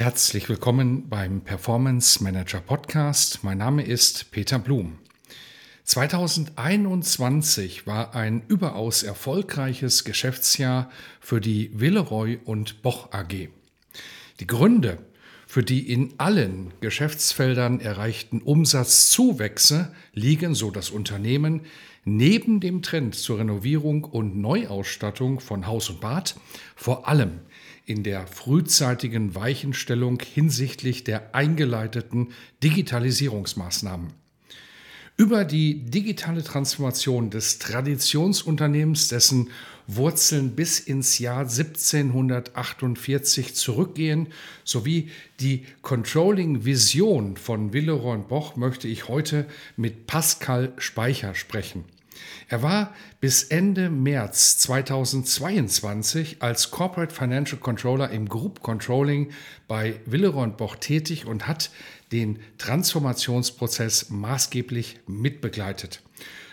Herzlich willkommen beim Performance Manager Podcast. Mein Name ist Peter Blum. 2021 war ein überaus erfolgreiches Geschäftsjahr für die Villeroy und Boch AG. Die Gründe für die in allen Geschäftsfeldern erreichten Umsatzzuwächse liegen, so das Unternehmen, neben dem Trend zur Renovierung und Neuausstattung von Haus und Bad vor allem in der frühzeitigen Weichenstellung hinsichtlich der eingeleiteten Digitalisierungsmaßnahmen. Über die digitale Transformation des Traditionsunternehmens, dessen Wurzeln bis ins Jahr 1748 zurückgehen, sowie die Controlling-Vision von Willeroy Boch möchte ich heute mit Pascal Speicher sprechen. Er war bis Ende März 2022 als Corporate Financial Controller im Group Controlling bei Willeroy Boch tätig und hat den Transformationsprozess maßgeblich mitbegleitet.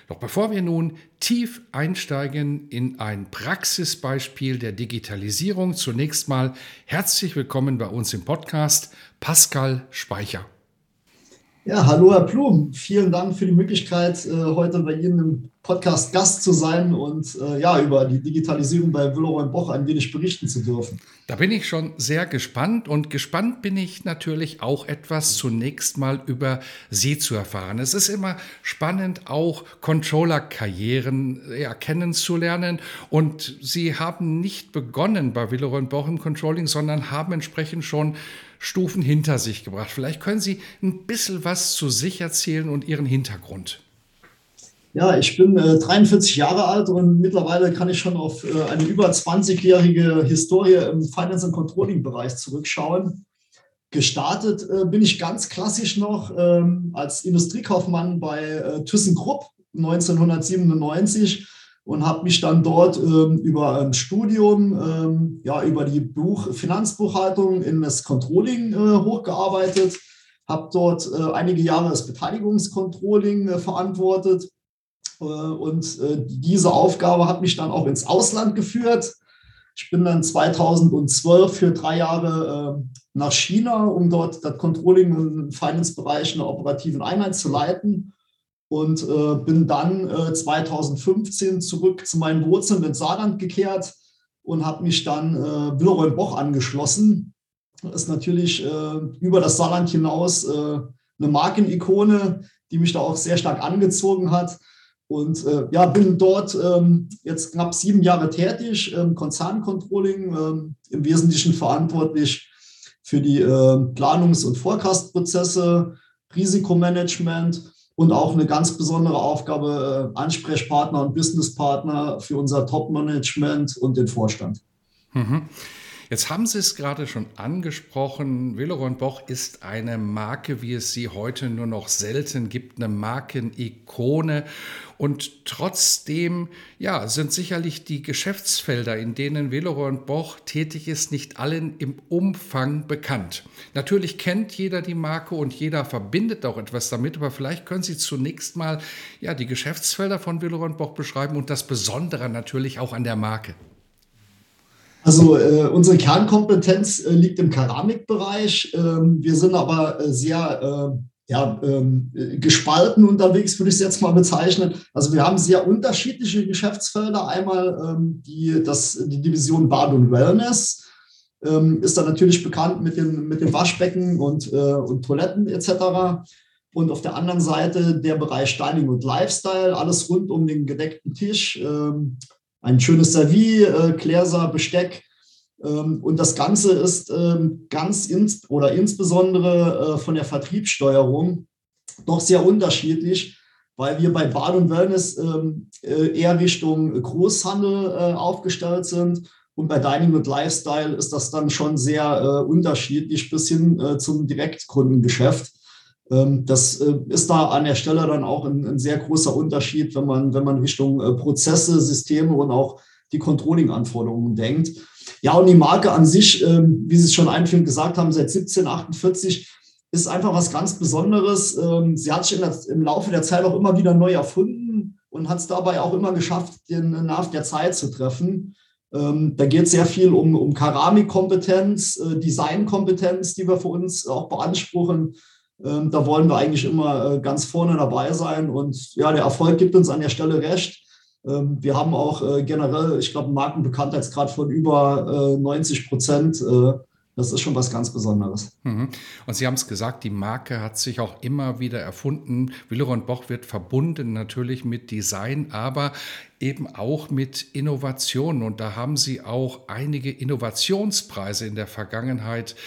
Doch bevor wir nun tief einsteigen in ein Praxisbeispiel der Digitalisierung, zunächst mal herzlich willkommen bei uns im Podcast Pascal Speicher. Ja, hallo Herr Blum, vielen Dank für die Möglichkeit, äh, heute bei Ihnen im Podcast Gast zu sein und äh, ja, über die Digitalisierung bei Willeroy Boch ein wenig berichten zu dürfen. Da bin ich schon sehr gespannt und gespannt bin ich natürlich auch etwas zunächst mal über Sie zu erfahren. Es ist immer spannend, auch Controller-Karrieren ja, kennenzulernen und Sie haben nicht begonnen bei Willeroy Boch im Controlling, sondern haben entsprechend schon Stufen hinter sich gebracht. Vielleicht können Sie ein bisschen was zu sich erzählen und Ihren Hintergrund. Ja, ich bin äh, 43 Jahre alt und mittlerweile kann ich schon auf äh, eine über 20-jährige Historie im Finance- und Controlling-Bereich zurückschauen. Gestartet äh, bin ich ganz klassisch noch ähm, als Industriekaufmann bei äh, ThyssenKrupp 1997 und habe mich dann dort ähm, über ein Studium, ähm, ja, über die Buch Finanzbuchhaltung in das Controlling äh, hochgearbeitet, habe dort äh, einige Jahre das Beteiligungscontrolling äh, verantwortet. Äh, und äh, diese Aufgabe hat mich dann auch ins Ausland geführt. Ich bin dann 2012 für drei Jahre äh, nach China, um dort das Controlling und Finance-Bereich in der operativen Einheit zu leiten und bin dann 2015 zurück zu meinen Wurzeln in Saarland gekehrt und habe mich dann äh, Willeroy Boch angeschlossen. Das ist natürlich über das Saarland hinaus eine Markenikone, die mich da auch sehr stark angezogen hat. Und äh, ja, bin dort ähm, jetzt knapp sieben Jahre tätig, ähm, Konzerncontrolling, ähm, im Wesentlichen verantwortlich für die äh, Planungs- und Forecast-Prozesse, Risikomanagement und auch eine ganz besondere Aufgabe, äh, Ansprechpartner und Businesspartner für unser Top-Management und den Vorstand. Mhm. Jetzt haben Sie es gerade schon angesprochen. Willeroy Boch ist eine Marke, wie es sie heute nur noch selten gibt, eine Markenikone. Und trotzdem, ja, sind sicherlich die Geschäftsfelder, in denen Willeroy Boch tätig ist, nicht allen im Umfang bekannt. Natürlich kennt jeder die Marke und jeder verbindet auch etwas damit, aber vielleicht können Sie zunächst mal ja, die Geschäftsfelder von Willeroy Boch beschreiben und das Besondere natürlich auch an der Marke. Also äh, unsere Kernkompetenz äh, liegt im Keramikbereich. Ähm, wir sind aber äh, sehr äh, ja, ähm, gespalten unterwegs, würde ich es jetzt mal bezeichnen. Also wir haben sehr unterschiedliche Geschäftsfelder. Einmal ähm, die, das, die Division Bad und Wellness ähm, ist da natürlich bekannt mit dem, mit dem Waschbecken und, äh, und Toiletten etc. Und auf der anderen Seite der Bereich Styling und Lifestyle, alles rund um den gedeckten Tisch, ähm, ein schönes Servie, äh, Gläser, Besteck. Ähm, und das Ganze ist ähm, ganz ins oder insbesondere äh, von der Vertriebssteuerung doch sehr unterschiedlich. weil wir bei Bad und Wellness ähm, äh, eher Richtung Großhandel äh, aufgestellt sind. Und bei Dining und Lifestyle ist das dann schon sehr äh, unterschiedlich bis hin äh, zum Direktkundengeschäft. Ähm, das äh, ist da an der Stelle dann auch ein, ein, sehr großer Unterschied, wenn man, wenn man Richtung äh, Prozesse, Systeme und auch die Controlling-Anforderungen denkt. Ja, und die Marke an sich, ähm, wie Sie es schon einführend gesagt haben, seit 1748 ist einfach was ganz Besonderes. Ähm, sie hat sich im Laufe der Zeit auch immer wieder neu erfunden und hat es dabei auch immer geschafft, den Nerv der Zeit zu treffen. Da geht es sehr viel um, um Keramikkompetenz, äh, Designkompetenz, die wir für uns auch beanspruchen. Ähm, da wollen wir eigentlich immer äh, ganz vorne dabei sein. Und ja, der Erfolg gibt uns an der Stelle recht. Ähm, wir haben auch äh, generell, ich glaube, einen Markenbekanntheitsgrad von über 90 äh, Prozent. Das ist schon was ganz Besonderes. Mhm. Und Sie haben es gesagt, die Marke hat sich auch immer wieder erfunden. Willeron Boch wird verbunden natürlich mit Design, aber eben auch mit Innovationen. Und da haben Sie auch einige Innovationspreise in der Vergangenheit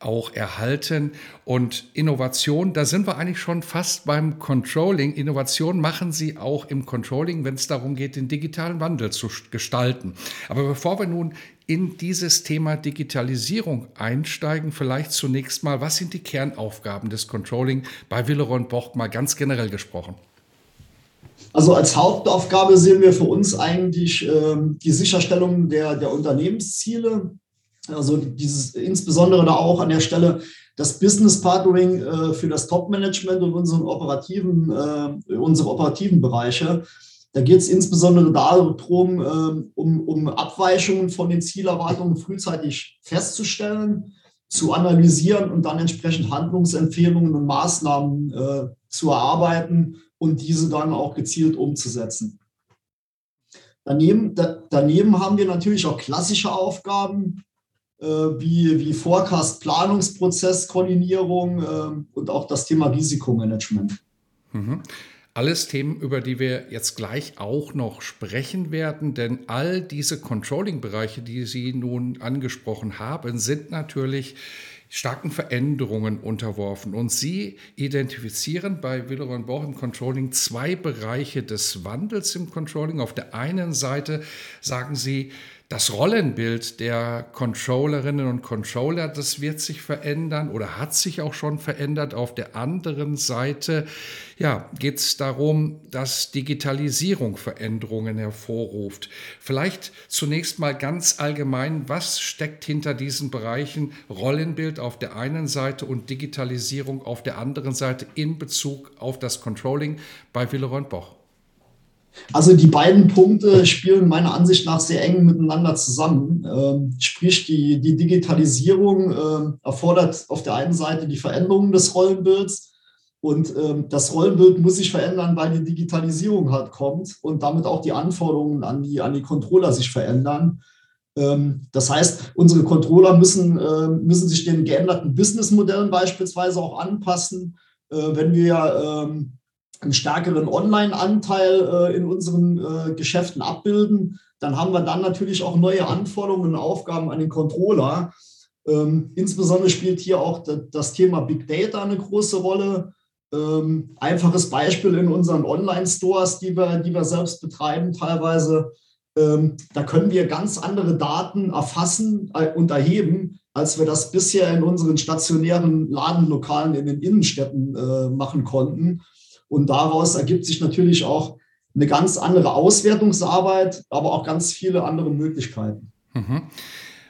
auch erhalten. Und Innovation, da sind wir eigentlich schon fast beim Controlling. Innovation machen Sie auch im Controlling, wenn es darum geht, den digitalen Wandel zu gestalten. Aber bevor wir nun in dieses Thema Digitalisierung einsteigen, vielleicht zunächst mal, was sind die Kernaufgaben des Controlling bei Willeron Boch mal ganz generell gesprochen? Also als Hauptaufgabe sehen wir für uns eigentlich äh, die Sicherstellung der, der Unternehmensziele, also dieses insbesondere da auch an der Stelle das Business Partnering äh, für das Top-Management und unseren operativen, äh, unsere operativen Bereiche. Da geht es insbesondere darum, äh, um, um Abweichungen von den Zielerwartungen frühzeitig festzustellen, zu analysieren und dann entsprechend Handlungsempfehlungen und Maßnahmen äh, zu erarbeiten und diese dann auch gezielt umzusetzen. Daneben, da, daneben haben wir natürlich auch klassische Aufgaben, wie, wie Forecast, Planungsprozess, Koordinierung äh, und auch das Thema Risikomanagement. Mhm. Alles Themen, über die wir jetzt gleich auch noch sprechen werden, denn all diese Controlling-Bereiche, die Sie nun angesprochen haben, sind natürlich starken Veränderungen unterworfen. Und Sie identifizieren bei Willeron Boch im Controlling zwei Bereiche des Wandels im Controlling. Auf der einen Seite sagen Sie, das Rollenbild der Controllerinnen und Controller, das wird sich verändern oder hat sich auch schon verändert. Auf der anderen Seite ja, geht es darum, dass Digitalisierung Veränderungen hervorruft. Vielleicht zunächst mal ganz allgemein, was steckt hinter diesen Bereichen Rollenbild auf der einen Seite und Digitalisierung auf der anderen Seite in Bezug auf das Controlling bei Willeron Boch? Also die beiden Punkte spielen meiner Ansicht nach sehr eng miteinander zusammen. Ähm, sprich, die, die Digitalisierung äh, erfordert auf der einen Seite die Veränderung des Rollenbilds und ähm, das Rollenbild muss sich verändern, weil die Digitalisierung halt kommt und damit auch die Anforderungen an die, an die Controller sich verändern. Ähm, das heißt, unsere Controller müssen, äh, müssen sich den geänderten Businessmodellen beispielsweise auch anpassen. Äh, wenn wir ähm, einen stärkeren Online-Anteil äh, in unseren äh, Geschäften abbilden, dann haben wir dann natürlich auch neue Anforderungen und Aufgaben an den Controller. Ähm, insbesondere spielt hier auch das Thema Big Data eine große Rolle. Ähm, einfaches Beispiel in unseren Online-Stores, die wir, die wir selbst betreiben, teilweise. Ähm, da können wir ganz andere Daten erfassen äh, und erheben, als wir das bisher in unseren stationären Ladenlokalen in den Innenstädten äh, machen konnten. Und daraus ergibt sich natürlich auch eine ganz andere Auswertungsarbeit, aber auch ganz viele andere Möglichkeiten. Mhm.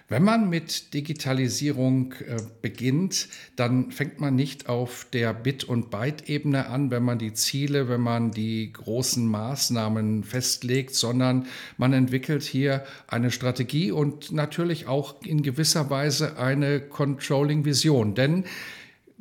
Wenn man mit Digitalisierung äh, beginnt, dann fängt man nicht auf der Bit- und Byte-Ebene an, wenn man die Ziele, wenn man die großen Maßnahmen festlegt, sondern man entwickelt hier eine Strategie und natürlich auch in gewisser Weise eine Controlling-Vision. Denn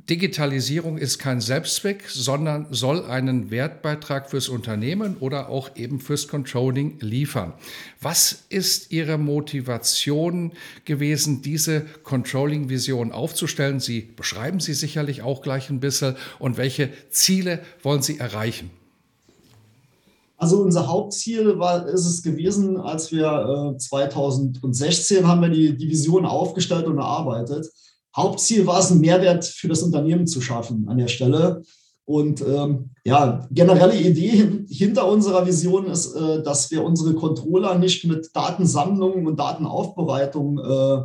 Digitalisierung ist kein Selbstzweck, sondern soll einen Wertbeitrag fürs Unternehmen oder auch eben fürs Controlling liefern. Was ist Ihre Motivation gewesen, diese Controlling-Vision aufzustellen? Sie beschreiben sie sicherlich auch gleich ein bisschen. Und welche Ziele wollen Sie erreichen? Also unser Hauptziel war, ist es gewesen, als wir äh, 2016 haben wir die, die Vision aufgestellt und erarbeitet Hauptziel war es, einen Mehrwert für das Unternehmen zu schaffen an der Stelle. Und ähm, ja, generelle Idee hinter unserer Vision ist, äh, dass wir unsere Controller nicht mit Datensammlungen und Datenaufbereitung äh,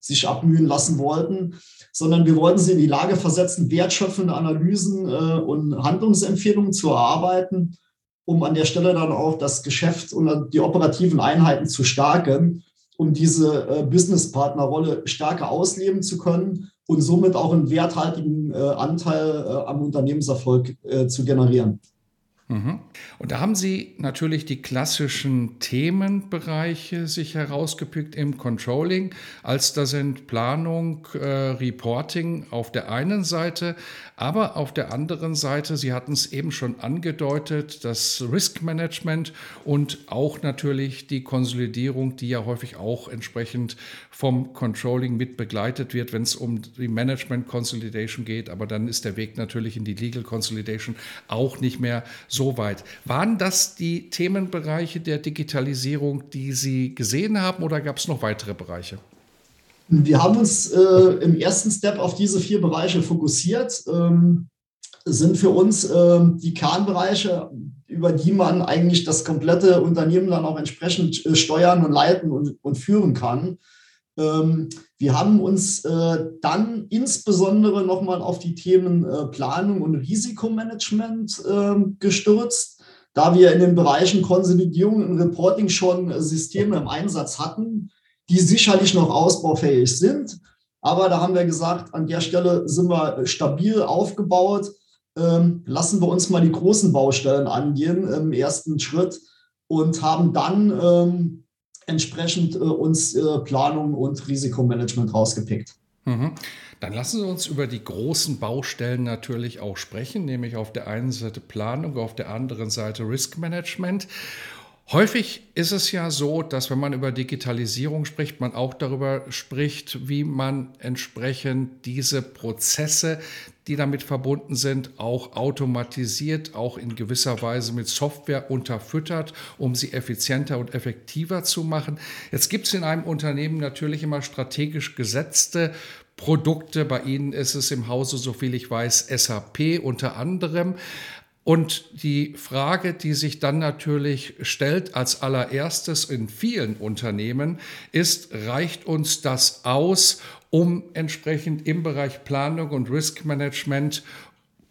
sich abmühen lassen wollten, sondern wir wollten sie in die Lage versetzen, wertschöpfende Analysen äh, und Handlungsempfehlungen zu erarbeiten, um an der Stelle dann auch das Geschäft und die operativen Einheiten zu stärken, um diese äh, Businesspartnerrolle stärker ausleben zu können und somit auch einen werthaltigen äh, Anteil äh, am Unternehmenserfolg äh, zu generieren. Mhm. Und da haben Sie natürlich die klassischen Themenbereiche sich herausgepickt im Controlling, als da sind Planung, äh, Reporting auf der einen Seite, aber auf der anderen Seite, Sie hatten es eben schon angedeutet, das Risk Management und auch natürlich die Konsolidierung, die ja häufig auch entsprechend vom Controlling mit begleitet wird, wenn es um die Management Consolidation geht. Aber dann ist der Weg natürlich in die Legal Consolidation auch nicht mehr so weit. Waren das die Themenbereiche der Digitalisierung, die Sie gesehen haben oder gab es noch weitere Bereiche? Wir haben uns äh, im ersten Step auf diese vier Bereiche fokussiert. Ähm, sind für uns äh, die Kernbereiche, über die man eigentlich das komplette Unternehmen dann auch entsprechend äh, steuern und leiten und, und führen kann. Ähm, wir haben uns äh, dann insbesondere nochmal auf die Themen äh, Planung und Risikomanagement ähm, gestürzt, da wir in den Bereichen Konsolidierung und Reporting schon äh, Systeme im Einsatz hatten, die sicherlich noch ausbaufähig sind. Aber da haben wir gesagt, an der Stelle sind wir stabil aufgebaut. Ähm, lassen wir uns mal die großen Baustellen angehen im ersten Schritt und haben dann entsprechend äh, uns äh, Planung und Risikomanagement rausgepickt. Mhm. Dann lassen Sie uns über die großen Baustellen natürlich auch sprechen, nämlich auf der einen Seite Planung, auf der anderen Seite Risk Management. Häufig ist es ja so, dass wenn man über Digitalisierung spricht, man auch darüber spricht, wie man entsprechend diese Prozesse, die damit verbunden sind, auch automatisiert, auch in gewisser Weise mit Software unterfüttert, um sie effizienter und effektiver zu machen. Jetzt gibt es in einem Unternehmen natürlich immer strategisch gesetzte Produkte. Bei Ihnen ist es im Hause, soviel ich weiß, SAP unter anderem. Und die Frage, die sich dann natürlich stellt als allererstes in vielen Unternehmen, ist, reicht uns das aus, um entsprechend im Bereich Planung und Risk Management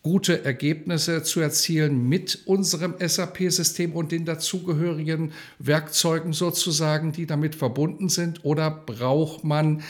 gute Ergebnisse zu erzielen mit unserem SAP-System und den dazugehörigen Werkzeugen sozusagen, die damit verbunden sind? Oder braucht man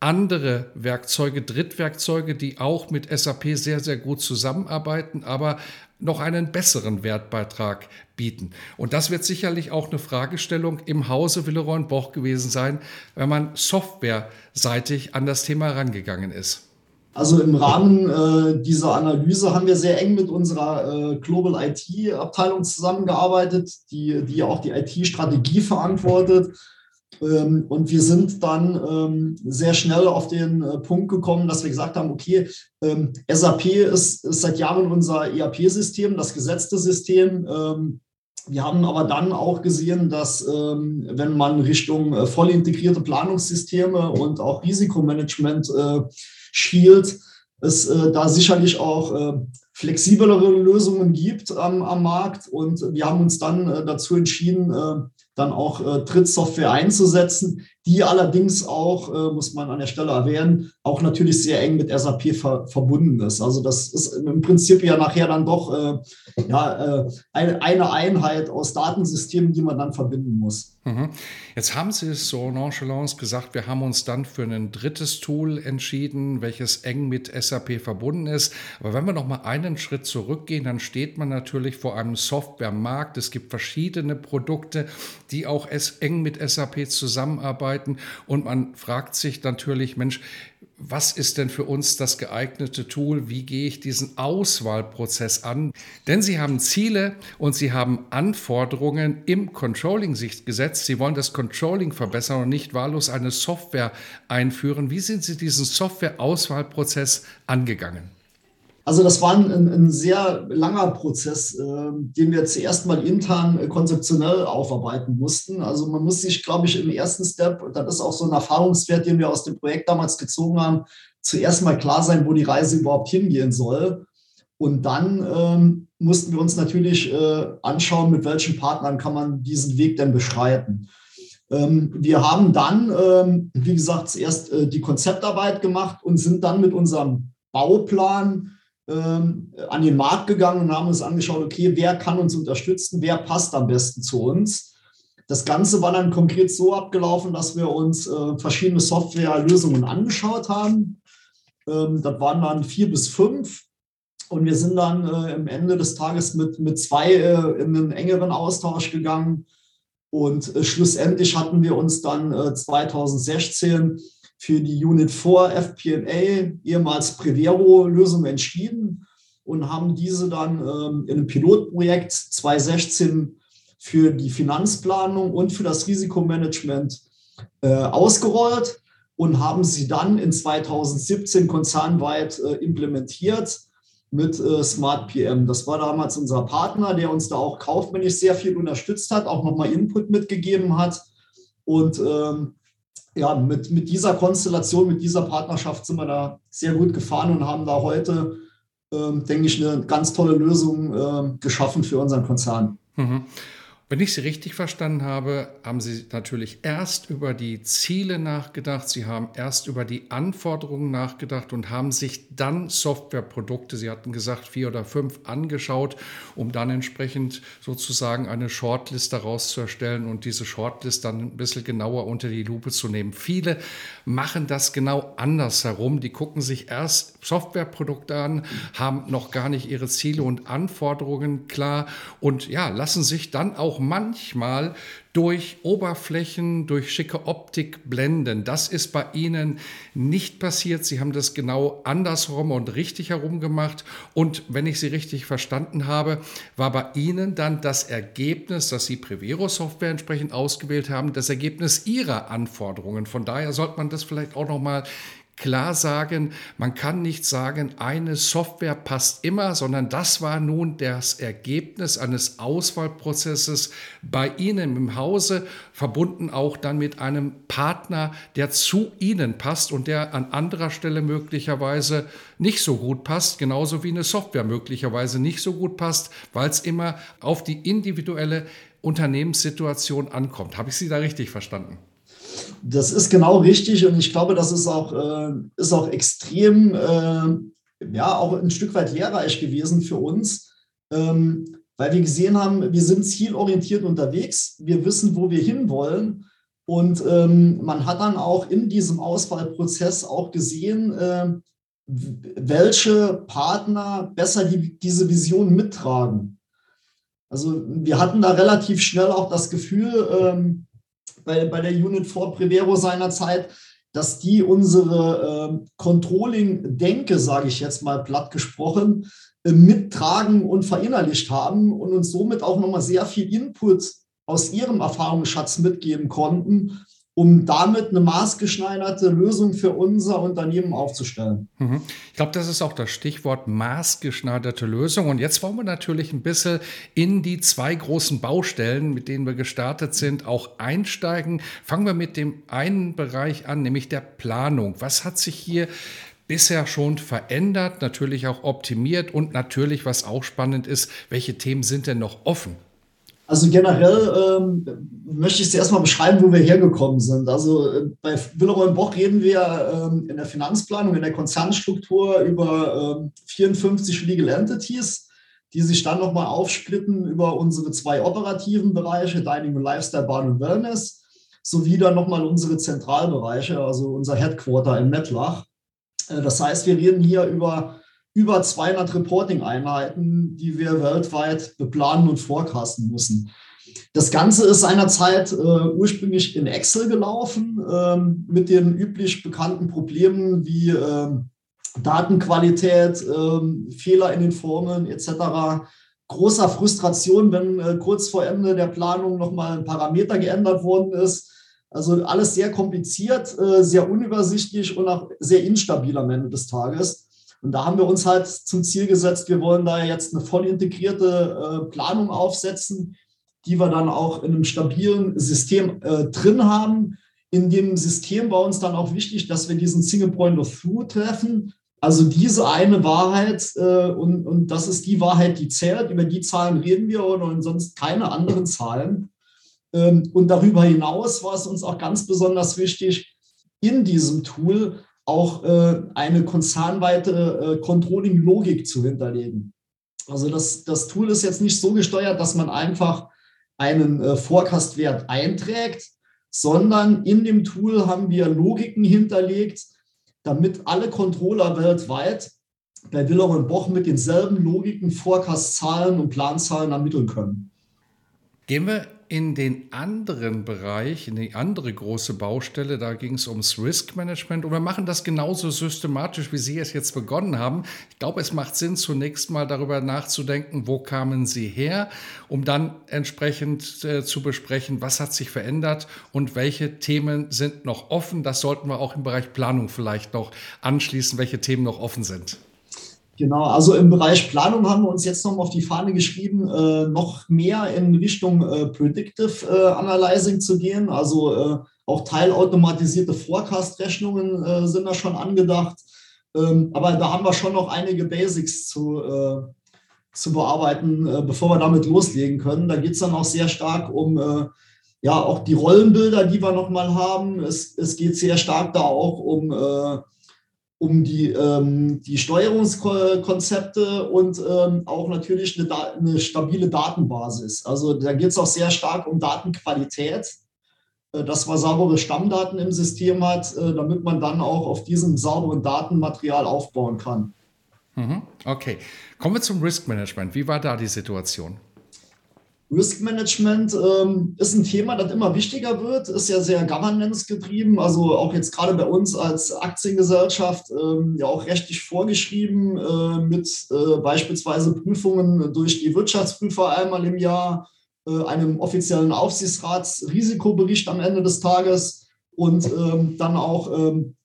andere Werkzeuge, Drittwerkzeuge, die auch mit SAP sehr, sehr gut zusammenarbeiten, aber noch einen besseren Wertbeitrag bieten. Und das wird sicherlich auch eine Fragestellung im Hause Willeroy Boch gewesen sein, wenn man softwareseitig an das Thema rangegangen ist. Also im Rahmen äh, dieser Analyse haben wir sehr eng mit unserer äh, Global IT-Abteilung zusammengearbeitet, die, die auch die IT-Strategie verantwortet. Ähm, und wir sind dann ähm, sehr schnell auf den äh, Punkt gekommen, dass wir gesagt haben, okay, ähm, SAP ist, ist seit Jahren unser ERP-System, das gesetzte System. Wir haben aber dann auch gesehen, dass wenn man Richtung äh, voll integrierte Planungssysteme und auch Risikomanagement äh, schielt, es da sicherlich auch flexiblere Lösungen gibt am, am Markt. Und wir haben uns dann dazu entschieden, dann auch äh, Trittsoftware einzusetzen, die allerdings auch, äh, muss man an der Stelle erwähnen, auch natürlich sehr eng mit SAP ver verbunden ist. Also das ist im Prinzip ja nachher dann doch äh, ja, äh, eine, eine Einheit aus Datensystemen, die man dann verbinden muss. Mhm. Jetzt haben Sie es so nonchalance gesagt, wir haben uns dann für ein drittes Tool entschieden, welches eng mit SAP verbunden ist. Aber wenn wir noch mal einen Schritt zurückgehen, dann steht man natürlich vor einem Softwaremarkt. Es gibt verschiedene Produkte, die auch eng mit SAP zusammenarbeiten. Und man fragt sich natürlich, Mensch, was ist denn für uns das geeignete Tool? Wie gehe ich diesen Auswahlprozess an? Denn Sie haben Ziele und Sie haben Anforderungen im Controlling sich gesetzt. Sie wollen das Controlling verbessern und nicht wahllos eine Software einführen. Wie sind Sie diesen Software-Auswahlprozess angegangen? Also das war ein, ein sehr langer Prozess, äh, den wir zuerst mal intern äh, konzeptionell aufarbeiten mussten. Also man muss sich, glaube ich, im ersten Step, das ist auch so ein Erfahrungswert, den wir aus dem Projekt damals gezogen haben, zuerst mal klar sein, wo die Reise überhaupt hingehen soll. Und dann ähm, mussten wir uns natürlich äh, anschauen, mit welchen Partnern kann man diesen Weg denn beschreiten. Ähm, wir haben dann, ähm, wie gesagt, zuerst äh, die Konzeptarbeit gemacht und sind dann mit unserem Bauplan ähm, an den Markt gegangen und haben uns angeschaut, okay, wer kann uns unterstützen, wer passt am besten zu uns. Das Ganze war dann konkret so abgelaufen, dass wir uns äh, verschiedene Softwarelösungen angeschaut haben. Ähm, das waren dann vier bis fünf. Und wir sind dann äh, am Ende des Tages mit, mit zwei äh, in einen engeren Austausch gegangen. Und äh, schlussendlich hatten wir uns dann 2016 äh, für die Unit 4 FPNA, ehemals Prevero-Lösung entschieden und haben diese dann ähm, in einem Pilotprojekt 2016 für die Finanzplanung und für das Risikomanagement äh, ausgerollt und haben sie dann in 2017 konzernweit äh, implementiert mit äh, Smart PM. Das war damals unser Partner, der uns da auch kaufmännisch sehr viel unterstützt hat, auch nochmal Input mitgegeben hat. Und ähm, ja, mit, mit dieser Konstellation, mit dieser Partnerschaft sind wir da sehr gut gefahren und haben da heute, ähm, denke ich, eine ganz tolle Lösung äh, geschaffen für unseren Konzern. Mhm. Wenn ich Sie richtig verstanden habe, haben Sie natürlich erst über die Ziele nachgedacht, Sie haben erst über die Anforderungen nachgedacht und haben sich dann Softwareprodukte, Sie hatten gesagt vier oder fünf, angeschaut, um dann entsprechend sozusagen eine Shortlist daraus zu erstellen und diese Shortlist dann ein bisschen genauer unter die Lupe zu nehmen. Viele machen das genau andersherum. Die gucken sich erst Softwareprodukte an, haben noch gar nicht ihre Ziele und Anforderungen klar und ja, lassen sich dann auch manchmal durch Oberflächen, durch schicke Optik blenden. Das ist bei Ihnen nicht passiert. Sie haben das genau andersrum und richtig herum gemacht. Und wenn ich Sie richtig verstanden habe, war bei Ihnen dann das Ergebnis, dass Sie Prevero Software entsprechend ausgewählt haben, das Ergebnis Ihrer Anforderungen. Von daher sollte man das vielleicht auch noch mal klar sagen, man kann nicht sagen, eine Software passt immer, sondern das war nun das Ergebnis eines Auswahlprozesses bei Ihnen im Hause, verbunden auch dann mit einem Partner, der zu Ihnen passt und der an anderer Stelle möglicherweise nicht so gut passt, genauso wie eine Software möglicherweise nicht so gut passt, weil es immer auf die individuelle Unternehmenssituation ankommt. Habe ich Sie da richtig verstanden? Das ist genau richtig und ich glaube, das ist auch, äh, ist auch extrem, äh, ja, auch ein Stück weit lehrreich gewesen für uns, ähm, weil wir gesehen haben, wir sind zielorientiert unterwegs, wir wissen, wo wir hinwollen und ähm, man hat dann auch in diesem Auswahlprozess auch gesehen, äh, welche Partner besser die, diese Vision mittragen. Also wir hatten da relativ schnell auch das Gefühl, ähm, bei, bei der Unit 4 Prevero seinerzeit, dass die unsere äh, Controlling-Denke, sage ich jetzt mal platt gesprochen, äh, mittragen und verinnerlicht haben und uns somit auch nochmal sehr viel Input aus ihrem Erfahrungsschatz mitgeben konnten, um damit eine maßgeschneiderte Lösung für unser Unternehmen aufzustellen. Mhm. Ich glaube, das ist auch das Stichwort maßgeschneiderte Lösung. Und jetzt wollen wir natürlich ein bisschen in die zwei großen Baustellen, mit denen wir gestartet sind, auch einsteigen. Fangen wir mit dem einen Bereich an, nämlich der Planung. Was hat sich hier bisher schon verändert, natürlich auch optimiert und natürlich, was auch spannend ist, welche Themen sind denn noch offen? Also generell ähm, möchte ich es erstmal beschreiben, wo wir hergekommen sind. Also äh, bei Willeroy Boch reden wir ähm, in der Finanzplanung, in der Konzernstruktur über ähm, 54 Legal Entities, die sich dann nochmal aufsplitten über unsere zwei operativen Bereiche, Dining und Lifestyle, Bahn und Wellness, sowie dann nochmal unsere Zentralbereiche, also unser Headquarter in Mettlach. Äh, das heißt, wir reden hier über über 200 Reporting-Einheiten, die wir weltweit beplanen und forecasten müssen. Das Ganze ist seinerzeit äh, ursprünglich in Excel gelaufen, ähm, mit den üblich bekannten Problemen wie ähm, Datenqualität, ähm, Fehler in den Formeln etc. Großer Frustration, wenn äh, kurz vor Ende der Planung nochmal ein Parameter geändert worden ist. Also alles sehr kompliziert, äh, sehr unübersichtlich und auch sehr instabil am Ende des Tages. Und da haben wir uns halt zum Ziel gesetzt, wir wollen da jetzt eine voll integrierte äh, Planung aufsetzen, die wir dann auch in einem stabilen System äh, drin haben. In dem System war uns dann auch wichtig, dass wir diesen Single Point of View treffen, Also diese eine Wahrheit, äh, und, und das ist die Wahrheit, die zählt, über die Zahlen reden wir und sonst keine anderen Zahlen. Ähm, und darüber hinaus war es uns auch ganz besonders wichtig, in diesem Tool auch äh, eine konzernweite äh, Controlling-Logik zu hinterlegen. Also das, das Tool ist jetzt nicht so gesteuert, dass man einfach einen äh, Forecast-Wert einträgt, sondern in dem Tool haben wir Logiken hinterlegt, damit alle Controller weltweit bei Willer und Boch mit denselben Logiken Forecast-Zahlen und Planzahlen ermitteln können. Gehen wir in den anderen Bereich, in die andere große Baustelle, da ging es ums Risk Management. Und wir machen das genauso systematisch, wie Sie es jetzt begonnen haben. Ich glaube, es macht Sinn, zunächst mal darüber nachzudenken, wo kamen Sie her, um dann entsprechend äh, zu besprechen, was hat sich verändert und welche Themen sind noch offen. Das sollten wir auch im Bereich Planung vielleicht noch anschließen, welche Themen noch offen sind. Genau, also im Bereich Planung haben wir uns jetzt noch auf die Fahne geschrieben, äh, noch mehr in Richtung äh, Predictive äh, Analyzing zu gehen. Also äh, auch teilautomatisierte Forecast-Rechnungen äh, sind da schon angedacht. Ähm, aber da haben wir schon noch einige Basics zu, äh, zu bearbeiten, bevor wir damit loslegen können. Da geht es dann auch sehr stark um ja auch die Rollenbilder, die wir nochmal haben. Es, es geht sehr stark da auch um um die, ähm, die Steuerungskonzepte und ähm, auch natürlich eine, eine, stabile Datenbasis. Also da geht es auch sehr stark um Datenqualität, äh, dass man saubere Stammdaten im System hat, äh, damit man dann auch auf diesem sauberen Datenmaterial aufbauen kann. Mhm. Okay, kommen wir zum Risk Management. Wie war da die Situation? Risk Management ähm, ist ein Thema, das immer wichtiger wird, ist ja sehr governance getrieben, also auch jetzt gerade bei uns als Aktiengesellschaft ähm, ja auch rechtlich vorgeschrieben äh, mit äh, beispielsweise Prüfungen durch die Wirtschaftsprüfer einmal im Jahr, äh, einem offiziellen Aufsichtsratsrisikobericht am Ende des Tages und ähm, dann auch ähm,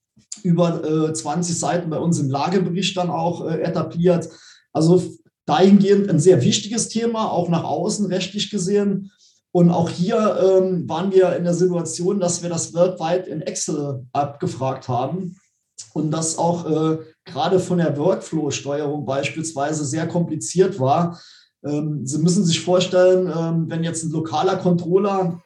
über 20 äh, Seiten bei uns im Lagebericht dann auch äh, etabliert. Also dahingehend ein sehr wichtiges Thema, auch nach außen rechtlich gesehen. Und auch hier ähm, waren wir in der Situation, dass wir das weltweit in Excel abgefragt haben und das auch äh, gerade von der Workflow-Steuerung beispielsweise sehr kompliziert war. Ähm, Sie müssen sich vorstellen, ähm, wenn jetzt ein lokaler Controller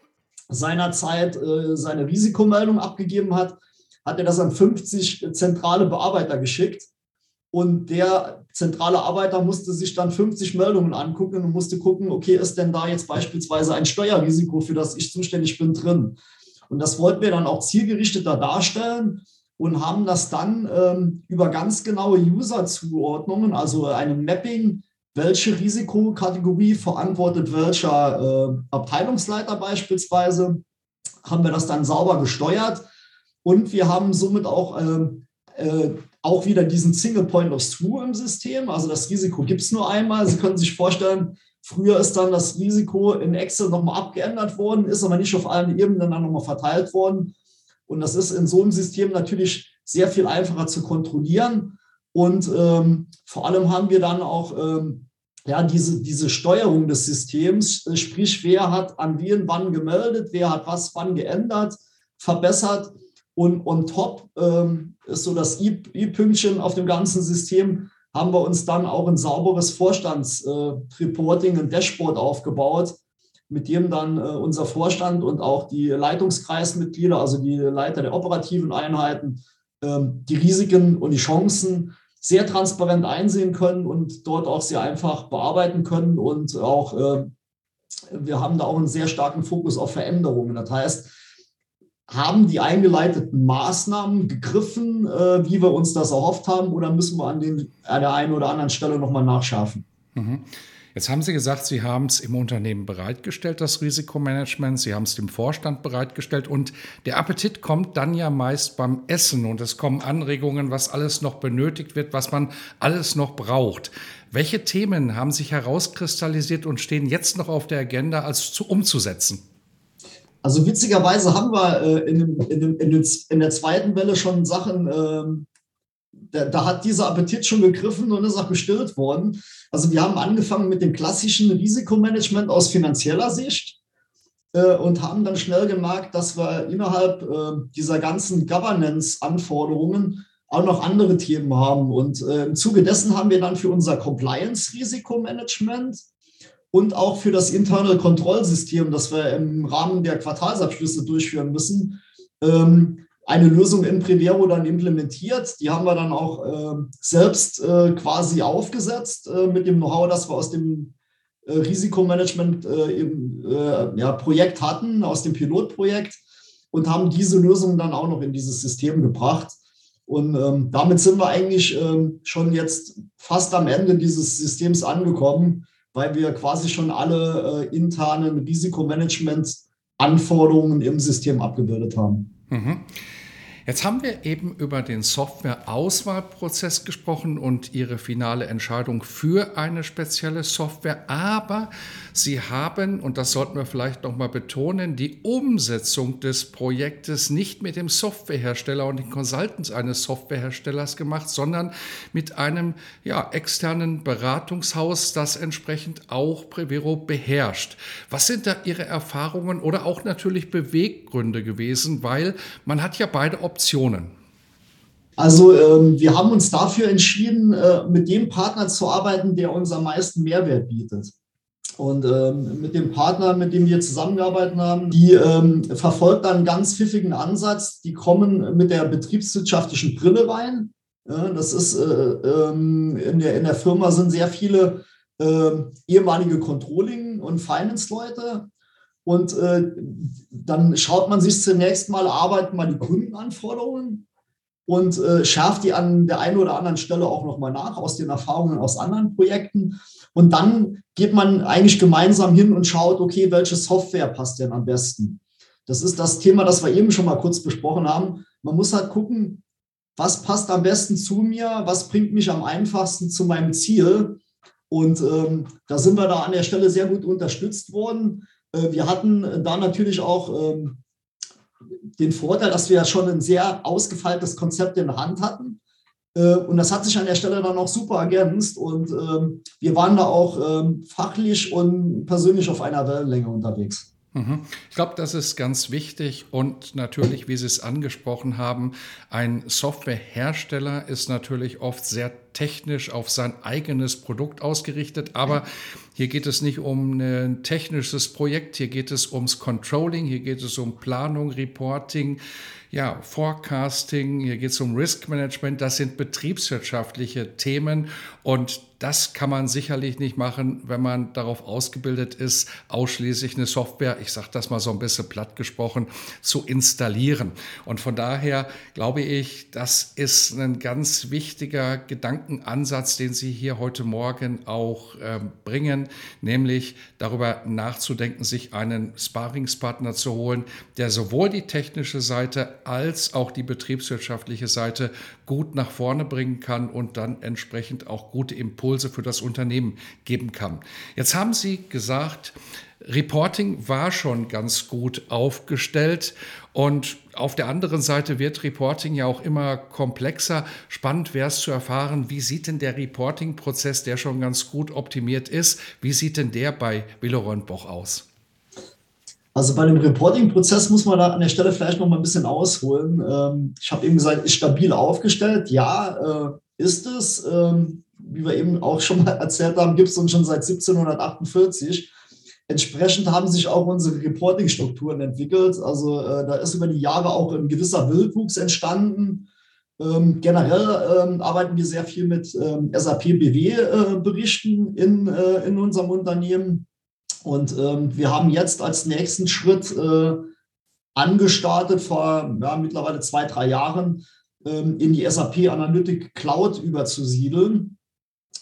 seinerzeit äh, seine Risikomeldung abgegeben hat, hat er das an 50 zentrale Bearbeiter geschickt. Und der zentrale Arbeiter musste sich dann 50 Meldungen angucken und musste gucken, okay, ist denn da jetzt beispielsweise ein Steuerrisiko, für das ich zuständig bin, drin? Und das wollten wir dann auch zielgerichteter darstellen und haben das dann ähm, über ganz genaue User-Zuordnungen, also einem Mapping, welche Risikokategorie verantwortet welcher äh, Abteilungsleiter beispielsweise, haben wir das dann sauber gesteuert. Und wir haben somit auch äh, äh, auch wieder diesen Single Point of True im System. Also das Risiko gibt es nur einmal. Sie können sich vorstellen, früher ist dann das Risiko in Excel nochmal abgeändert worden, ist aber nicht auf allen Ebenen dann nochmal verteilt worden. Und das ist in so einem System natürlich sehr viel einfacher zu kontrollieren. Und ähm, vor allem haben wir dann auch ähm, ja, diese, diese Steuerung des Systems, sprich, wer hat an wen wann gemeldet, wer hat was wann geändert, verbessert. Und on top ähm, ist so das i-Pünktchen auf dem ganzen System, haben wir uns dann auch ein sauberes Vorstandsreporting, äh, ein Dashboard aufgebaut, mit dem dann äh, unser Vorstand und auch die Leitungskreismitglieder, also die Leiter der operativen Einheiten, ähm, die Risiken und die Chancen sehr transparent einsehen können und dort auch sehr einfach bearbeiten können. Und auch äh, wir haben da auch einen sehr starken Fokus auf Veränderungen. Das heißt, haben die eingeleiteten Maßnahmen gegriffen, äh, wie wir uns das erhofft haben, oder müssen wir an, den, an der einen oder anderen Stelle nochmal nachschärfen? Mhm. Jetzt haben Sie gesagt, Sie haben es im Unternehmen bereitgestellt, das Risikomanagement. Sie haben es dem Vorstand bereitgestellt und der Appetit kommt dann ja meist beim Essen und es kommen Anregungen, was alles noch benötigt wird, was man alles noch braucht. Welche Themen haben sich herauskristallisiert und stehen jetzt noch auf der Agenda als zu umzusetzen? Also witzigerweise haben wir äh, in, in, in, in, der zweiten Welle schon Sachen, äh, da, da, hat dieser Appetit schon gegriffen und ist auch gestillt worden. Also wir haben angefangen mit dem klassischen Risikomanagement aus finanzieller Sicht äh, und haben dann schnell gemerkt, dass wir innerhalb äh, dieser ganzen Governance-Anforderungen auch noch andere Themen haben. Und äh, im Zuge dessen haben wir dann für unser Compliance-Risikomanagement und auch für das Internal Kontrollsystem, das wir im Rahmen der Quartalsabschlüsse durchführen müssen, ähm, eine Lösung in Prevero dann implementiert. Die haben wir dann auch äh, selbst äh, quasi aufgesetzt äh, mit dem Know-how, das wir aus dem äh, Risikomanagement im Projekt hatten, aus dem Pilotprojekt und haben diese Lösung dann auch noch in dieses System gebracht. Und ähm, damit sind wir eigentlich ähm, schon jetzt fast am Ende dieses Systems angekommen, weil wir quasi schon alle äh, internen Risikomanagement-Anforderungen im System abgebildet haben. Mhm. Jetzt haben wir eben über den Software-Auswahlprozess gesprochen und Ihre finale Entscheidung für eine spezielle Software. Aber Sie haben, und das sollten wir vielleicht noch mal betonen, die Umsetzung des Projektes nicht mit dem Softwarehersteller und den Consultants eines Softwareherstellers gemacht, sondern mit einem ja, externen Beratungshaus, das entsprechend auch Prevero beherrscht. Was sind da Ihre Erfahrungen oder auch natürlich Beweggründe gewesen? Weil man hat ja beide Optionen Optionen? Also ähm, wir haben uns dafür entschieden, äh, mit dem Partner zu arbeiten, der uns am meisten Mehrwert bietet. Und ähm, mit dem Partner, mit dem wir zusammengearbeitet haben, die ähm, verfolgt einen ganz pfiffigen Ansatz. Die kommen mit der betriebswirtschaftlichen Brille rein. Ja, das ist äh, ähm, in, der, in der Firma sind sehr viele äh, ehemalige Controlling- und Finance-Leute. Und äh, dann schaut man sich zunächst mal, arbeitet mal die Kundenanforderungen und äh, schärft die an der einen oder anderen Stelle auch nochmal nach aus den Erfahrungen aus anderen Projekten. Und dann geht man eigentlich gemeinsam hin und schaut, okay, welche Software passt denn am besten? Das ist das Thema, das wir eben schon mal kurz besprochen haben. Man muss halt gucken, was passt am besten zu mir, was bringt mich am einfachsten zu meinem Ziel. Und ähm, da sind wir da an der Stelle sehr gut unterstützt worden. Äh, wir hatten da natürlich auch ähm, den Vorteil, dass wir ja schon ein sehr ausgefeiltes Konzept in der Hand hatten. Äh, und das hat sich an der Stelle dann auch super ergänzt. Und ähm, wir waren da auch ähm, fachlich und persönlich auf einer Wellenlänge unterwegs. Mhm. Ich glaube, das ist ganz wichtig und natürlich, wie Sie es angesprochen haben, ein Softwarehersteller ist natürlich oft sehr technisch auf sein eigenes Produkt ausgerichtet, aber hier geht es nicht um ein technisches Projekt, hier geht es ums Controlling, hier geht es um Planung, Reporting, ja, Forecasting, hier geht es um Risk Management, das sind betriebswirtschaftliche Themen und das kann man sicherlich nicht machen, wenn man darauf ausgebildet ist, ausschließlich eine Software, ich sage das mal so ein bisschen platt gesprochen, zu installieren. Und von daher glaube ich, das ist ein ganz wichtiger Gedankenansatz, den Sie hier heute Morgen auch äh, bringen, nämlich darüber nachzudenken, sich einen Sparingspartner zu holen, der sowohl die technische Seite als auch die betriebswirtschaftliche Seite gut nach vorne bringen kann und dann entsprechend auch gute Impulse für das Unternehmen geben kann. Jetzt haben Sie gesagt, Reporting war schon ganz gut aufgestellt und auf der anderen Seite wird Reporting ja auch immer komplexer. Spannend wäre es zu erfahren, wie sieht denn der Reporting-Prozess, der schon ganz gut optimiert ist, wie sieht denn der bei Willeron Boch aus? Also bei dem Reporting-Prozess muss man da an der Stelle vielleicht noch mal ein bisschen ausholen. Ähm, ich habe eben gesagt, ist stabil aufgestellt. Ja, äh, ist es. Ähm, wie wir eben auch schon mal erzählt haben, gibt es uns schon seit 1748. Entsprechend haben sich auch unsere Reporting-Strukturen entwickelt. Also äh, da ist über die Jahre auch ein gewisser Wildwuchs entstanden. Ähm, generell arbeiten wir sehr viel mit SAP BW-Berichten äh, in, äh, in unserem Unternehmen und ähm, wir haben jetzt als nächsten Schritt äh, angestartet, vor ja, mittlerweile zwei, drei Jahren, ähm, in die SAP Analytic Cloud überzusiedeln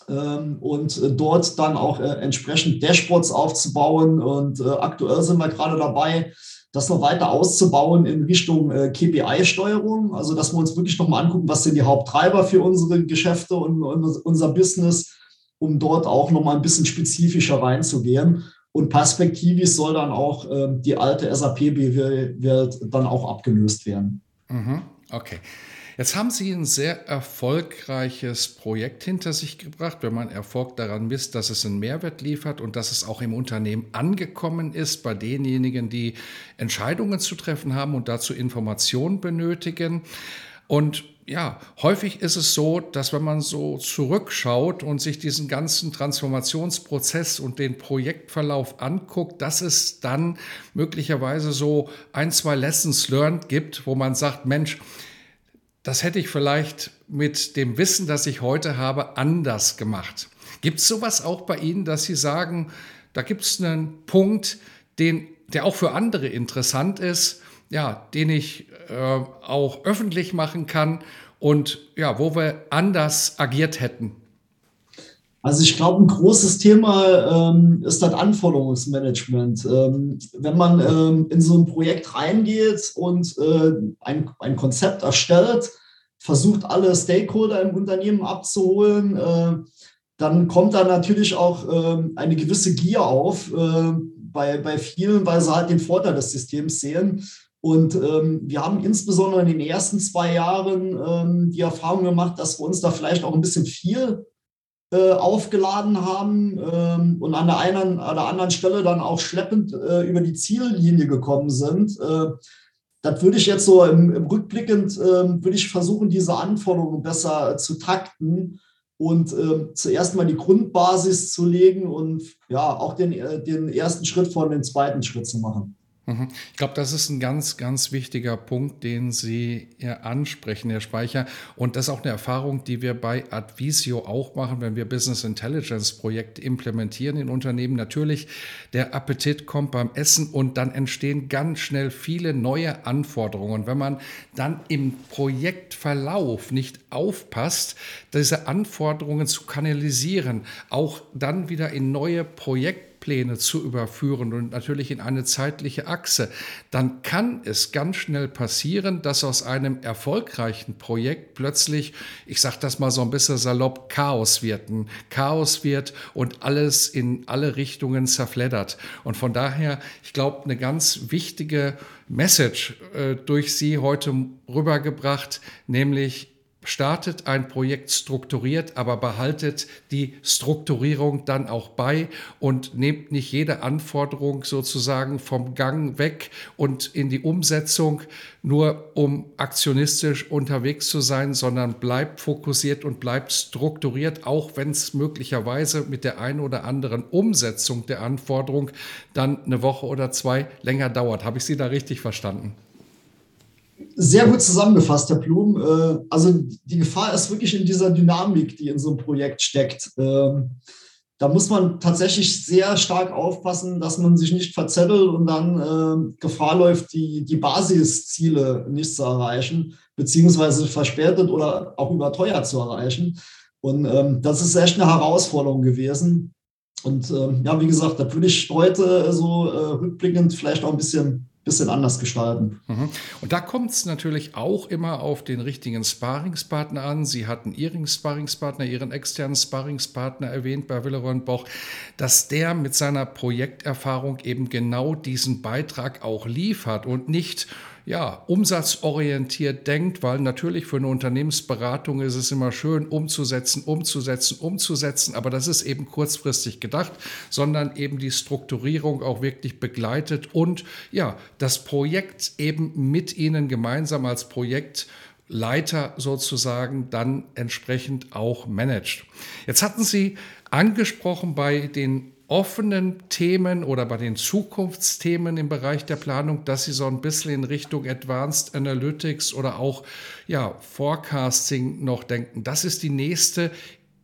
ähm, und äh, dort dann auch äh, entsprechend Dashboards aufzubauen. Und äh, aktuell sind wir gerade dabei, das noch weiter auszubauen in Richtung äh, KPI-Steuerung. Also, dass wir uns wirklich nochmal angucken, was sind die Haupttreiber für unsere Geschäfte und, und unser Business, um dort auch nochmal ein bisschen spezifischer reinzugehen. Und perspektivisch soll dann auch äh, die alte SAP-Welt dann auch abgelöst werden. Mhm. Okay. Jetzt haben Sie ein sehr erfolgreiches Projekt hinter sich gebracht, wenn man Erfolg daran misst, dass es einen Mehrwert liefert und dass es auch im Unternehmen angekommen ist bei denjenigen, die Entscheidungen zu treffen haben und dazu Informationen benötigen. Und ja, häufig ist es so, dass wenn man so zurückschaut und sich diesen ganzen Transformationsprozess und den Projektverlauf anguckt, dass es dann möglicherweise so ein, zwei Lessons learned gibt, wo man sagt, Mensch, das hätte ich vielleicht mit dem Wissen, das ich heute habe, anders gemacht. Gibt es sowas auch bei Ihnen, dass Sie sagen, da gibt es einen Punkt, den, der auch für andere interessant ist, ja, den ich äh, auch öffentlich machen kann und ja, wo wir anders agiert hätten? Also ich glaube, ein großes Thema ähm, ist das Anforderungsmanagement. Ähm, wenn man ähm, in so ein Projekt reingeht und äh, ein, ein Konzept erstellt, versucht alle Stakeholder im Unternehmen abzuholen, äh, dann kommt da natürlich auch äh, eine gewisse Gier auf äh, bei, bei vielen, weil sie halt den Vorteil des Systems sehen. Und ähm, wir haben insbesondere in den ersten zwei Jahren ähm, die Erfahrung gemacht, dass wir uns da vielleicht auch ein bisschen viel äh, aufgeladen haben ähm, und an der einen an der anderen Stelle dann auch schleppend äh, über die Ziellinie gekommen sind. Äh, das würde ich jetzt so im, im rückblickend, ähm, würde ich versuchen, diese Anforderungen besser zu takten und ähm, zuerst mal die Grundbasis zu legen und ja, auch den, äh, den ersten Schritt von den zweiten Schritt zu machen. Mhm. Ich glaube, das ist ein ganz, ganz wichtiger Punkt, den Sie ansprechen, Herr Speicher. Und das ist auch eine Erfahrung, die wir bei Advisio auch machen, wenn wir Business Intelligence Projekte implementieren in Unternehmen. Natürlich, der Appetit kommt beim Essen und dann entstehen ganz schnell viele neue Anforderungen. Und wenn man dann im Projektverlauf nicht aufpasst, diese Anforderungen zu kanalisieren, auch dann wieder in neue Projekte Zeitpläne zu überführen und natürlich in eine zeitliche Achse, dann kann es ganz schnell passieren, dass aus einem erfolgreichen Projekt plötzlich, ich sage das mal so ein bisschen salopp, Chaos wird. Ein Chaos wird und alles in alle Richtungen zerfleddert. Und von daher, ich glaube, eine ganz wichtige Message äh, durch Sie heute rübergebracht, nämlich startet ein Projekt strukturiert, aber behaltet die Strukturierung dann auch bei und nehmt nicht jede Anforderung sozusagen vom Gang weg und in die Umsetzung, nur um aktionistisch unterwegs zu sein, sondern bleibt fokussiert und bleibt strukturiert, auch wenn es möglicherweise mit der einen oder anderen Umsetzung der Anforderung dann eine Woche oder zwei länger dauert. Habe ich Sie da richtig verstanden? Sehr gut zusammengefasst, Herr Blum. Äh, also die Gefahr ist wirklich in dieser Dynamik, die in so einem Projekt steckt. Ähm, da muss man tatsächlich sehr stark aufpassen, dass man sich nicht verzettelt und dann ähm, Gefahr läuft, die, die Basisziele nicht zu erreichen, beziehungsweise verspätet oder auch überteuert zu erreichen. Und ähm, das ist echt eine Herausforderung gewesen. Und ja, wie gesagt, da würde ich heute so äh, rückblickend vielleicht auch ein bisschen bisschen anders gestalten. Mhm. Und da kommt es natürlich auch immer auf den richtigen Sparingspartner an. Sie hatten Ihren Sparingspartner, Ihren externen Sparingspartner erwähnt bei Willeron Boch, dass der mit seiner Projekterfahrung eben genau diesen Beitrag auch liefert und nicht ja, umsatzorientiert denkt, weil natürlich für eine Unternehmensberatung ist es immer schön, umzusetzen, umzusetzen, umzusetzen, aber das ist eben kurzfristig gedacht, sondern eben die Strukturierung auch wirklich begleitet und ja, das Projekt eben mit Ihnen gemeinsam als Projektleiter sozusagen dann entsprechend auch managt. Jetzt hatten Sie angesprochen bei den offenen Themen oder bei den Zukunftsthemen im Bereich der Planung, dass Sie so ein bisschen in Richtung Advanced Analytics oder auch ja, Forecasting noch denken. Das ist die nächste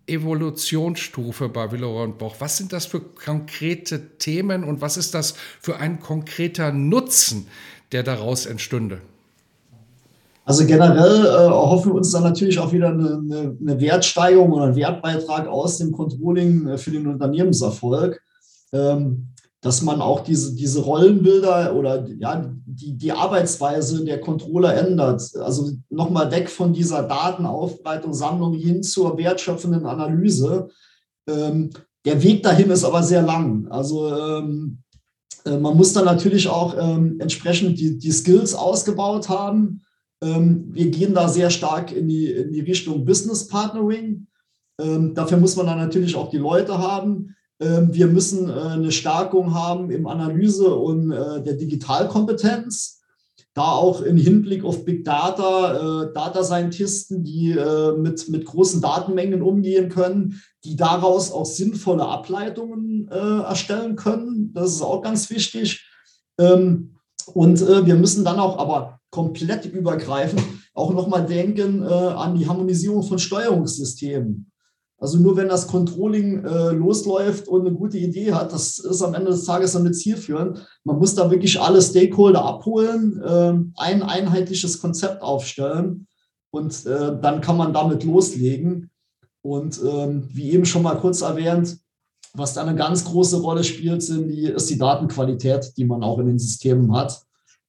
Evolutionsstufe bei Willeroy Boch. Was sind das für konkrete Themen und was ist das für ein konkreter Nutzen, der daraus entstünde? Also generell äh, erhoffen wir uns dann natürlich auch wieder eine, eine, eine Wertsteigerung oder einen Wertbeitrag aus dem Controlling äh, für den Unternehmenserfolg, ähm, dass man auch diese, diese Rollenbilder oder ja, die, die Arbeitsweise der Controller ändert. Also nochmal weg von dieser Datenaufbereitung, Sammlung hin zur wertschöpfenden Analyse. Ähm, der Weg dahin ist aber sehr lang. Also ähm, äh, man muss dann natürlich auch ähm, entsprechend die, die Skills ausgebaut haben wir gehen da sehr stark in die, in die Richtung Business Partnering. Ähm, dafür muss man dann natürlich auch die Leute haben. Ähm, wir müssen äh, eine Stärkung haben im Analyse und äh, der Digitalkompetenz. da auch im Hinblick auf Big Data, äh, Data Scientisten, die mit, mit großen Datenmengen umgehen können, die daraus auch sinnvolle Ableitungen erstellen können. Das ist auch ganz wichtig. Ähm, und wir müssen dann auch aber komplett übergreifend auch nochmal denken äh, an die Harmonisierung von Steuerungssystemen. Also nur wenn das Controlling äh, losläuft und eine gute Idee hat, das ist am Ende des Tages dann nicht zielführend. Man muss da wirklich alle Stakeholder abholen, äh, ein einheitliches Konzept aufstellen und äh, dann kann man damit loslegen. Und ähm, wie eben schon mal kurz erwähnt, was da eine ganz große Rolle spielt, sind die, ist die Datenqualität, die man auch in den Systemen hat.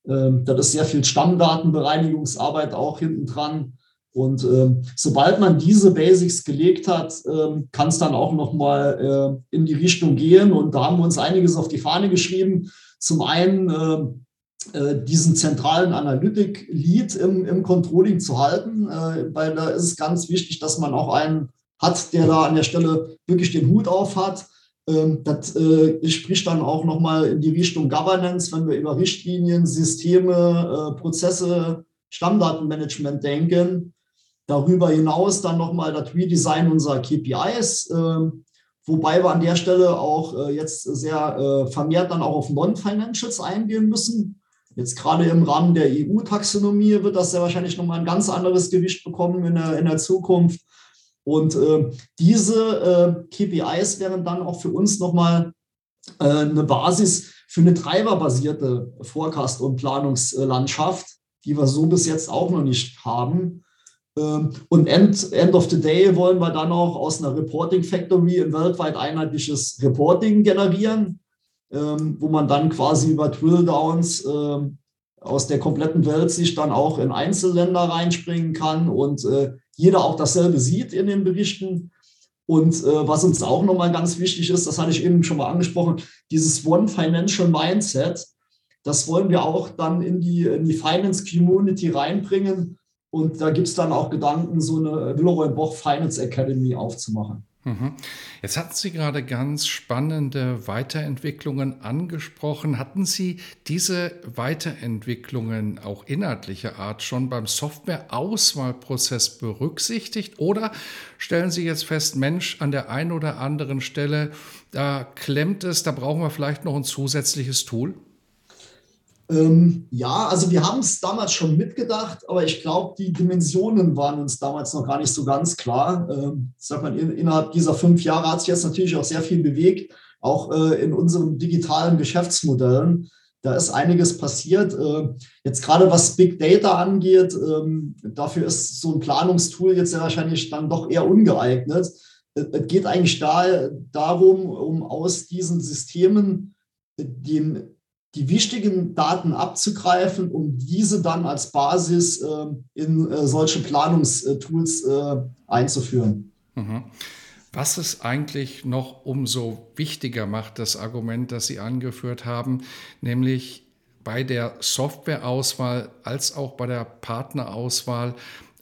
Ähm, da ist sehr viel Stammdatenbereinigungsarbeit auch hinten dran. Und ähm, sobald man diese Basics gelegt hat, ähm, kann es dann auch nochmal äh, in die Richtung gehen. Und da haben wir uns einiges auf die Fahne geschrieben. Zum einen äh, äh, diesen zentralen Analytic-Lead im, im Controlling zu halten, äh, weil da ist es ganz wichtig, dass man auch einen hat, der da an der Stelle wirklich den Hut auf hat. Ähm, das äh, spricht dann auch nochmal in die Richtung Governance, wenn wir über Richtlinien, Systeme, äh, Prozesse, Stammdatenmanagement denken Darüber hinaus dann nochmal das Redesign unserer KPIs, äh, wobei wir an der Stelle auch äh, jetzt sehr vermehrt dann auch auf Non-Financials eingehen müssen. Jetzt gerade im Rahmen der EU-Taxonomie wird das sehr wahrscheinlich nochmal ein ganz anderes Gewicht bekommen in der, in der Zukunft. Und äh, diese äh, KPIs wären dann auch für uns nochmal äh, eine Basis für eine treiberbasierte Forecast- und Planungslandschaft, die wir so bis jetzt auch noch nicht haben. Ähm, und end, end of the day wollen wir dann auch aus einer Reporting Factory ein weltweit einheitliches Reporting generieren, ähm, wo man dann quasi über Drill-Downs ähm, aus der kompletten Welt sich dann auch in Einzelländer reinspringen kann und äh, jeder auch dasselbe sieht in den Berichten. Und äh, was uns auch nochmal ganz wichtig ist, das hatte ich eben schon mal angesprochen, dieses One Financial Mindset, das wollen wir auch dann in die, in die Finance Community reinbringen, und da gibt es dann auch Gedanken, so eine Villeroy Boch Finance Academy aufzumachen. Mhm. Jetzt hatten Sie gerade ganz spannende Weiterentwicklungen angesprochen. Hatten Sie diese Weiterentwicklungen auch inhaltlicher Art schon beim Softwareauswahlprozess berücksichtigt? Oder stellen Sie jetzt fest, Mensch, an der einen oder anderen Stelle, da klemmt es, da brauchen wir vielleicht noch ein zusätzliches Tool? Ähm, ja, also wir haben es damals schon mitgedacht, aber ich glaube, die Dimensionen waren uns damals noch gar nicht so ganz klar. Ähm, sagt man, in, innerhalb dieser fünf Jahre hat sich jetzt natürlich auch sehr viel bewegt, auch äh, in unseren digitalen Geschäftsmodellen. Da ist einiges passiert. Äh, jetzt gerade was Big Data angeht, ähm, dafür ist so ein Planungstool jetzt ja wahrscheinlich dann doch eher ungeeignet. Es geht eigentlich da, darum, um aus diesen Systemen den die wichtigen Daten abzugreifen, um diese dann als Basis äh, in äh, solche Planungstools äh, einzuführen. Mhm. Was es eigentlich noch umso wichtiger macht, das Argument, das Sie angeführt haben, nämlich bei der Softwareauswahl als auch bei der Partnerauswahl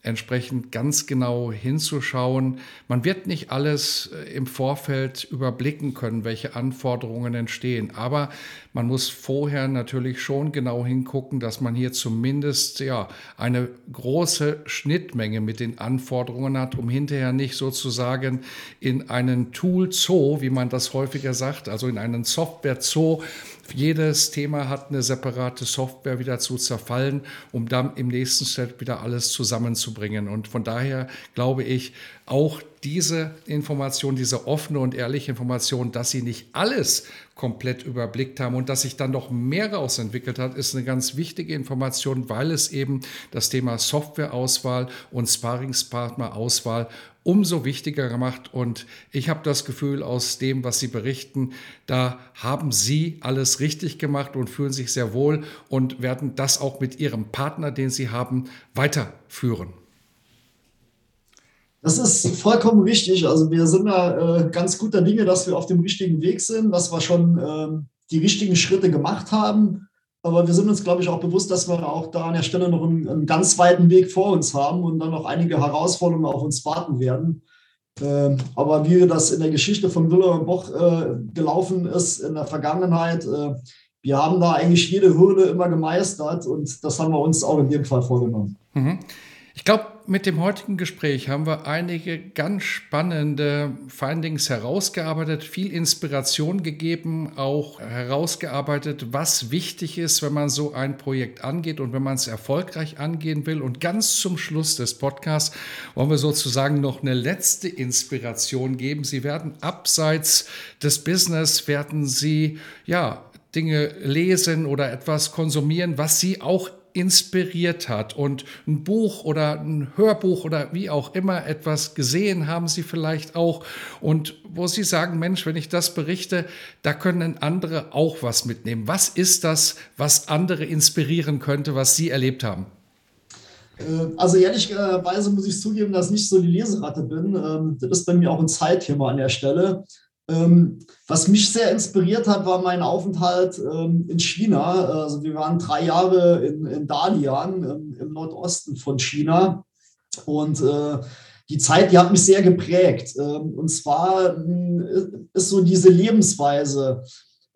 entsprechend ganz genau hinzuschauen. Man wird nicht alles äh, im Vorfeld überblicken können, welche Anforderungen entstehen, aber man muss vorher natürlich schon genau hingucken, dass man hier zumindest ja eine große Schnittmenge mit den Anforderungen hat, um hinterher nicht sozusagen in einen Tool Zoo, wie man das häufiger sagt, also in einen Software Zoo jedes Thema hat eine separate Software wieder zu zerfallen, um dann im nächsten Step wieder alles zusammenzubringen. Und von daher glaube ich, auch diese Information, diese offene und ehrliche Information, dass sie nicht alles komplett überblickt haben und dass sich dann noch mehr daraus entwickelt hat, ist eine ganz wichtige Information, weil es eben das Thema Softwareauswahl und Sparingspartnerauswahl umso wichtiger gemacht. Und ich habe das Gefühl aus dem, was Sie berichten, da haben Sie alles richtig gemacht und fühlen sich sehr wohl und werden das auch mit Ihrem Partner, den Sie haben, weiterführen. Das ist vollkommen richtig. Also wir sind da äh, ganz guter Dinge, dass wir auf dem richtigen Weg sind, dass wir schon äh, die richtigen Schritte gemacht haben. Aber wir sind uns, glaube ich, auch bewusst, dass wir auch da an der Stelle noch einen, einen ganz weiten Weg vor uns haben und dann noch einige Herausforderungen auf uns warten werden. Ähm, aber wie das in der Geschichte von Wille und Boch äh, gelaufen ist in der Vergangenheit, äh, wir haben da eigentlich jede Hürde immer gemeistert und das haben wir uns auch in dem Fall vorgenommen. Mhm. Ich glaube, mit dem heutigen Gespräch haben wir einige ganz spannende Findings herausgearbeitet, viel Inspiration gegeben, auch herausgearbeitet, was wichtig ist, wenn man so ein Projekt angeht und wenn man es erfolgreich angehen will. Und ganz zum Schluss des Podcasts wollen wir sozusagen noch eine letzte Inspiration geben. Sie werden abseits des Business, werden Sie ja Dinge lesen oder etwas konsumieren, was Sie auch inspiriert hat und ein Buch oder ein Hörbuch oder wie auch immer etwas gesehen haben Sie vielleicht auch und wo Sie sagen, Mensch, wenn ich das berichte, da können andere auch was mitnehmen. Was ist das, was andere inspirieren könnte, was Sie erlebt haben? Äh, also ehrlicherweise muss ich zugeben, dass ich nicht so die Leseratte bin. Ähm, das ist bei mir auch ein Zeitthema an der Stelle. Ähm, was mich sehr inspiriert hat, war mein Aufenthalt ähm, in China. Also wir waren drei Jahre in, in Dalian ähm, im Nordosten von China. Und äh, die Zeit, die hat mich sehr geprägt. Und zwar äh, ist so diese Lebensweise.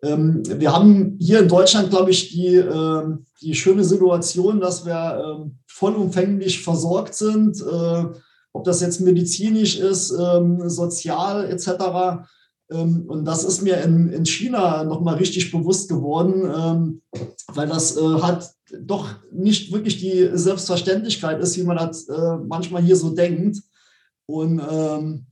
Wir haben hier in Deutschland, glaube ich, die, die schöne Situation, dass wir vollumfänglich versorgt sind, äh, ob das jetzt medizinisch ist, sozial etc. Ähm, und das ist mir in, in China nochmal richtig bewusst geworden, ähm, weil das äh, hat doch nicht wirklich die Selbstverständlichkeit ist, wie man das äh, manchmal hier so denkt. Und ähm,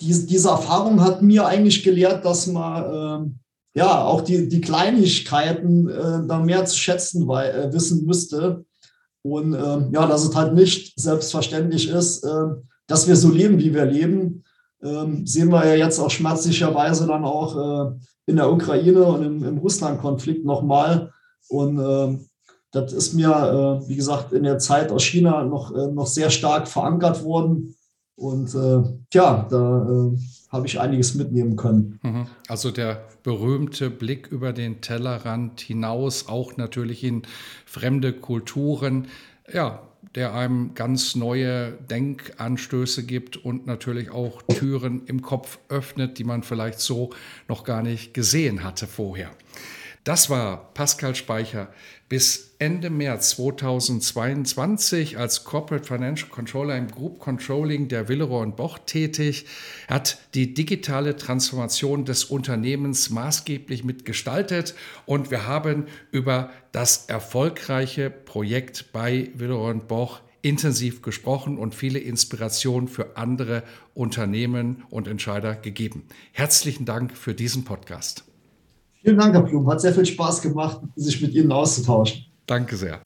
die, diese Erfahrung hat mir eigentlich gelehrt, dass man ja auch die, die Kleinigkeiten äh, da mehr zu schätzen weil, wissen müsste. Und ja, dass es halt nicht selbstverständlich ist, dass wir so leben, wie wir leben ähm, sehen wir ja jetzt auch schmerzlicherweise dann auch äh, in der Ukraine und im, im Russland-Konflikt nochmal. Und äh, das ist mir, äh, wie gesagt, in der Zeit aus China noch, äh, noch sehr stark verankert worden. Und äh, ja, da äh, habe ich einiges mitnehmen können. Mhm. Also der berühmte Blick über den Tellerrand hinaus, auch natürlich in fremde Kulturen. Ja, der einem ganz neue Denkanstöße gibt und natürlich auch Türen im Kopf öffnet, die man vielleicht so noch gar nicht gesehen hatte vorher. Das war Pascal Speicher bis Ende März 2022 als Corporate Financial Controller im Group Controlling der Willeroy und Boch tätig, hat die digitale Transformation des Unternehmens maßgeblich mitgestaltet und wir haben über das erfolgreiche Projekt bei Willeroy und Boch intensiv gesprochen und viele Inspirationen für andere Unternehmen und Entscheider gegeben. Herzlichen Dank für diesen Podcast. Vielen Dank, Herr Blum. Hat sehr viel Spaß gemacht, sich mit Ihnen auszutauschen. Danke sehr.